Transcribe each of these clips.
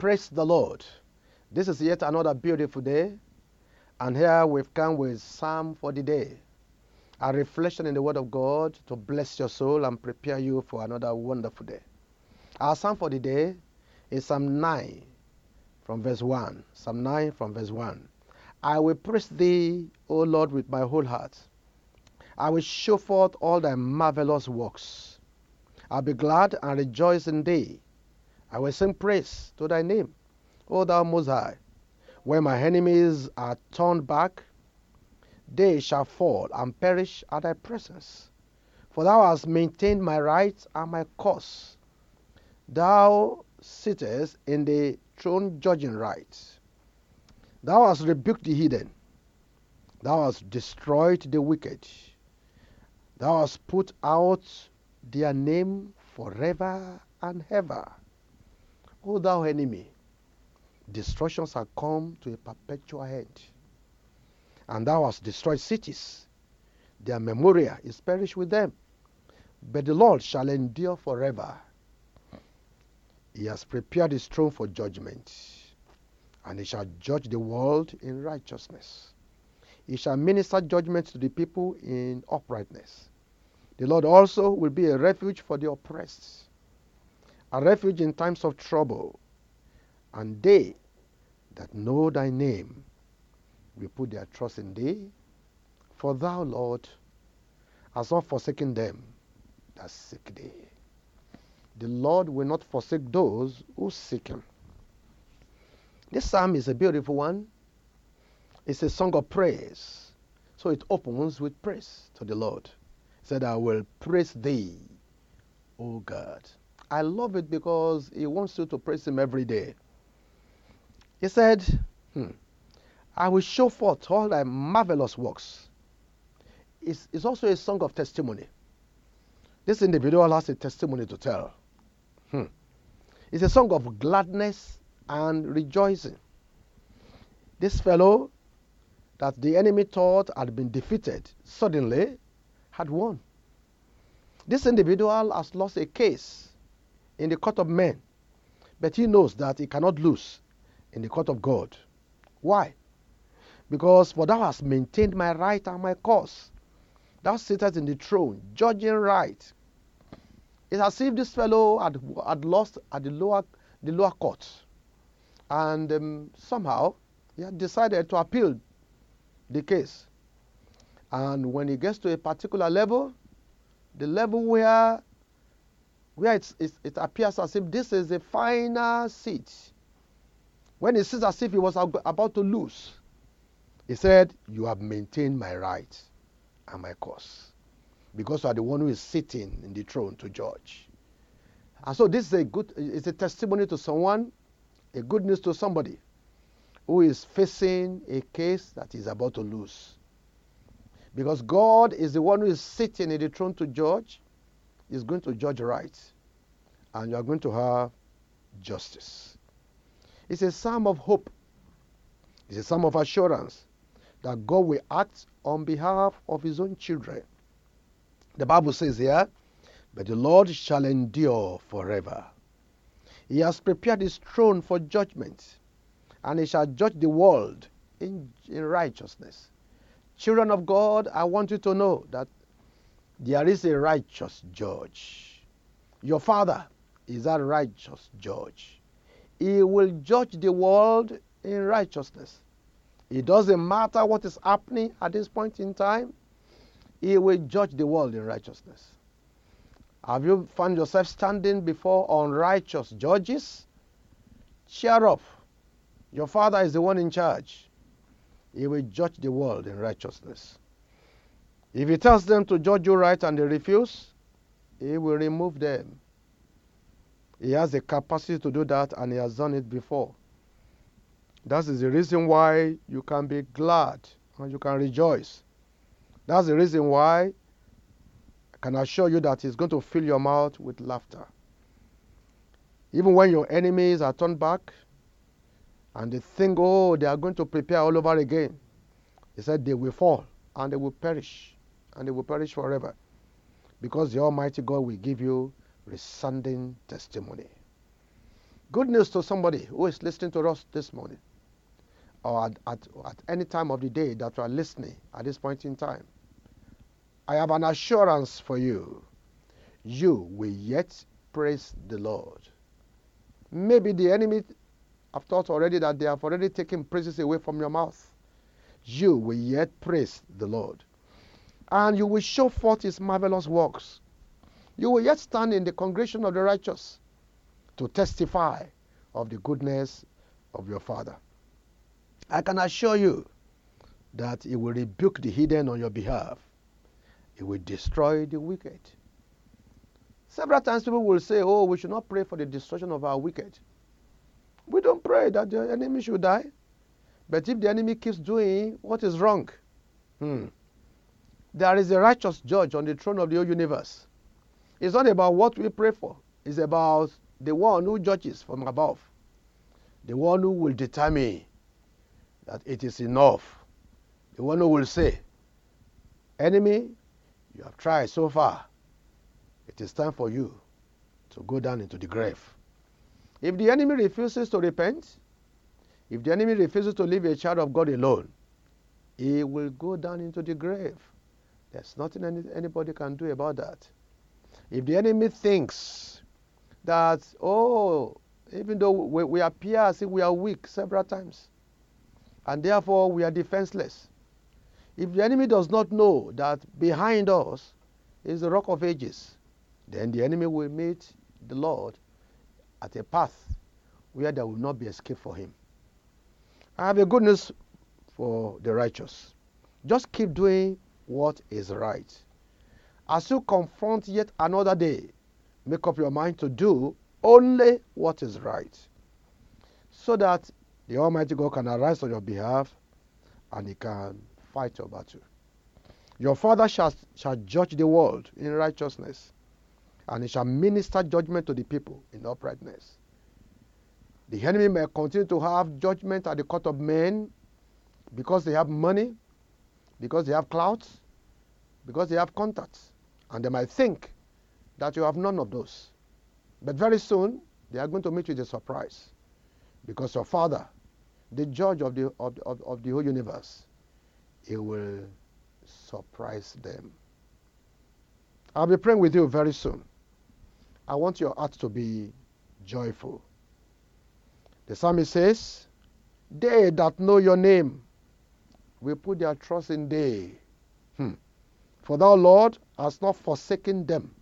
Praise the Lord. This is yet another beautiful day, and here we've come with Psalm for the day, a reflection in the Word of God to bless your soul and prepare you for another wonderful day. Our Psalm for the day is Psalm 9 from verse 1. Psalm 9 from verse 1. I will praise thee, O Lord, with my whole heart. I will show forth all thy marvelous works. I'll be glad and rejoice in thee. I will sing praise to thy name, O thou Most High. When my enemies are turned back, they shall fall and perish at thy presence. For thou hast maintained my rights and my cause. Thou sittest in the throne judging right. Thou hast rebuked the heathen. Thou hast destroyed the wicked. Thou hast put out their name forever and ever. O thou enemy, destruction shall come to a perpetual end. And thou hast destroyed cities, their memorial is perished with them. But the Lord shall endure forever. He has prepared his throne for judgment, and he shall judge the world in righteousness. He shall minister judgment to the people in uprightness. The Lord also will be a refuge for the oppressed a refuge in times of trouble. And they that know thy name will put their trust in thee. For thou, Lord, hast not forsaken them that seek thee. The Lord will not forsake those who seek him. This psalm is a beautiful one. It's a song of praise. So it opens with praise to the Lord. He said, I will praise thee, O God. I love it because he wants you to praise him every day. He said, hmm, I will show forth all thy marvelous works. It's, it's also a song of testimony. This individual has a testimony to tell. Hmm. It's a song of gladness and rejoicing. This fellow that the enemy thought had been defeated suddenly had won. This individual has lost a case in the court of men, but he knows that he cannot lose in the court of God. Why? Because for thou hast maintained my right and my cause. Thou sittest in the throne, judging right. It's as if this fellow had, had lost at the lower, the lower court. And um, somehow he had decided to appeal the case. And when he gets to a particular level, the level where where it's, it's, it appears as if this is the final seat. When it seems as if he was about to lose, he said, You have maintained my right and my cause. Because you are the one who is sitting in the throne to judge. And so this is a good it's a testimony to someone, a good news to somebody who is facing a case that is about to lose. Because God is the one who is sitting in the throne to judge, is going to judge right. And you are going to have justice. It's a psalm of hope. It's a psalm of assurance that God will act on behalf of his own children. The Bible says here, but the Lord shall endure forever. He has prepared his throne for judgment, and he shall judge the world in, in righteousness. Children of God, I want you to know that there is a righteous judge. Your Father is a righteous judge. He will judge the world in righteousness. It doesn't matter what is happening at this point in time, He will judge the world in righteousness. Have you found yourself standing before unrighteous judges? Cheer up. Your Father is the one in charge. He will judge the world in righteousness. If he tells them to judge you right and they refuse, he will remove them. He has the capacity to do that and he has done it before. That is the reason why you can be glad and you can rejoice. That's the reason why I can assure you that he's going to fill your mouth with laughter. Even when your enemies are turned back and they think, oh, they are going to prepare all over again, he said they will fall and they will perish and they will perish forever. Because the Almighty God will give you resounding testimony. Good news to somebody who is listening to us this morning or at, at, at any time of the day that you are listening at this point in time. I have an assurance for you. You will yet praise the Lord. Maybe the enemy have thought already that they have already taken praises away from your mouth. You will yet praise the Lord. And you will show forth his marvelous works. You will yet stand in the congregation of the righteous to testify of the goodness of your Father. I can assure you that He will rebuke the heathen on your behalf. He will destroy the wicked. Several times people will say, Oh, we should not pray for the destruction of our wicked. We don't pray that the enemy should die. But if the enemy keeps doing what is wrong, hmm, there is a righteous judge on the throne of the whole universe. It's not about what we pray for, it's about the one who judges from above, the one who will determine that it is enough. The one who will say, Enemy, you have tried so far. It is time for you to go down into the grave. If the enemy refuses to repent, if the enemy refuses to leave a child of God alone, he will go down into the grave. There's nothing any, anybody can do about that. If the enemy thinks that, oh, even though we, we appear as if we are weak several times, and therefore we are defenseless. If the enemy does not know that behind us is the rock of ages, then the enemy will meet the Lord at a path where there will not be escape for him. I have a good news for the righteous. Just keep doing what is right. As you confront yet another day, make up your mind to do only what is right. So that the Almighty God can arise on your behalf and He can fight your battle. Your Father shall, shall judge the world in righteousness, and He shall minister judgment to the people in uprightness. The enemy may continue to have judgment at the court of men because they have money, because they have clout, because they have contacts, and they might think that you have none of those. But very soon, they are going to meet with a surprise because your Father the judge of the, of, of, of the whole universe, he will surprise them. I'll be praying with you very soon. I want your heart to be joyful. The psalmist says, They that know your name will put their trust in thee. Hmm. For thou, Lord, hast not forsaken them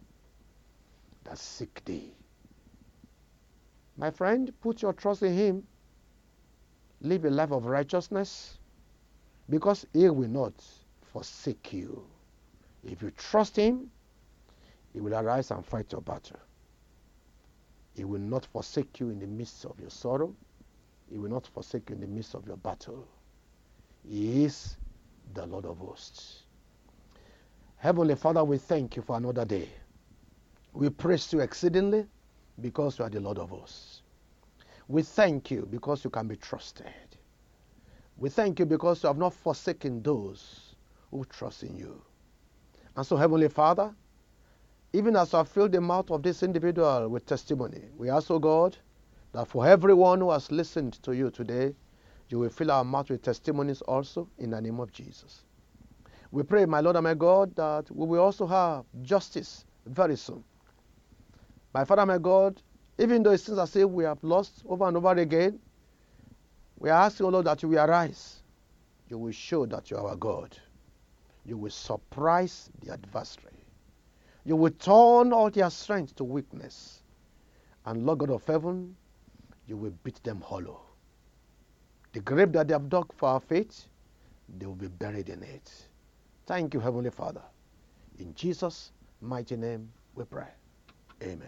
that seek thee. My friend, put your trust in him live a life of righteousness because he will not forsake you. If you trust him, he will arise and fight your battle. He will not forsake you in the midst of your sorrow. He will not forsake you in the midst of your battle. He is the Lord of hosts. Heavenly Father, we thank you for another day. We praise you exceedingly because you are the Lord of us. We thank you because you can be trusted. We thank you because you have not forsaken those who trust in you. And so, Heavenly Father, even as I fill the mouth of this individual with testimony, we ask, O God, that for everyone who has listened to you today, you will fill our mouth with testimonies also in the name of Jesus. We pray, my Lord and my God, that we will also have justice very soon. My Father, my God, even though it seems as if we have lost over and over again, we are asking, O Lord, that you will arise. You will show that you are our God. You will surprise the adversary. You will turn all their strength to weakness. And Lord God of heaven, you will beat them hollow. The grave that they have dug for our faith, they will be buried in it. Thank you, Heavenly Father. In Jesus' mighty name we pray. Amen.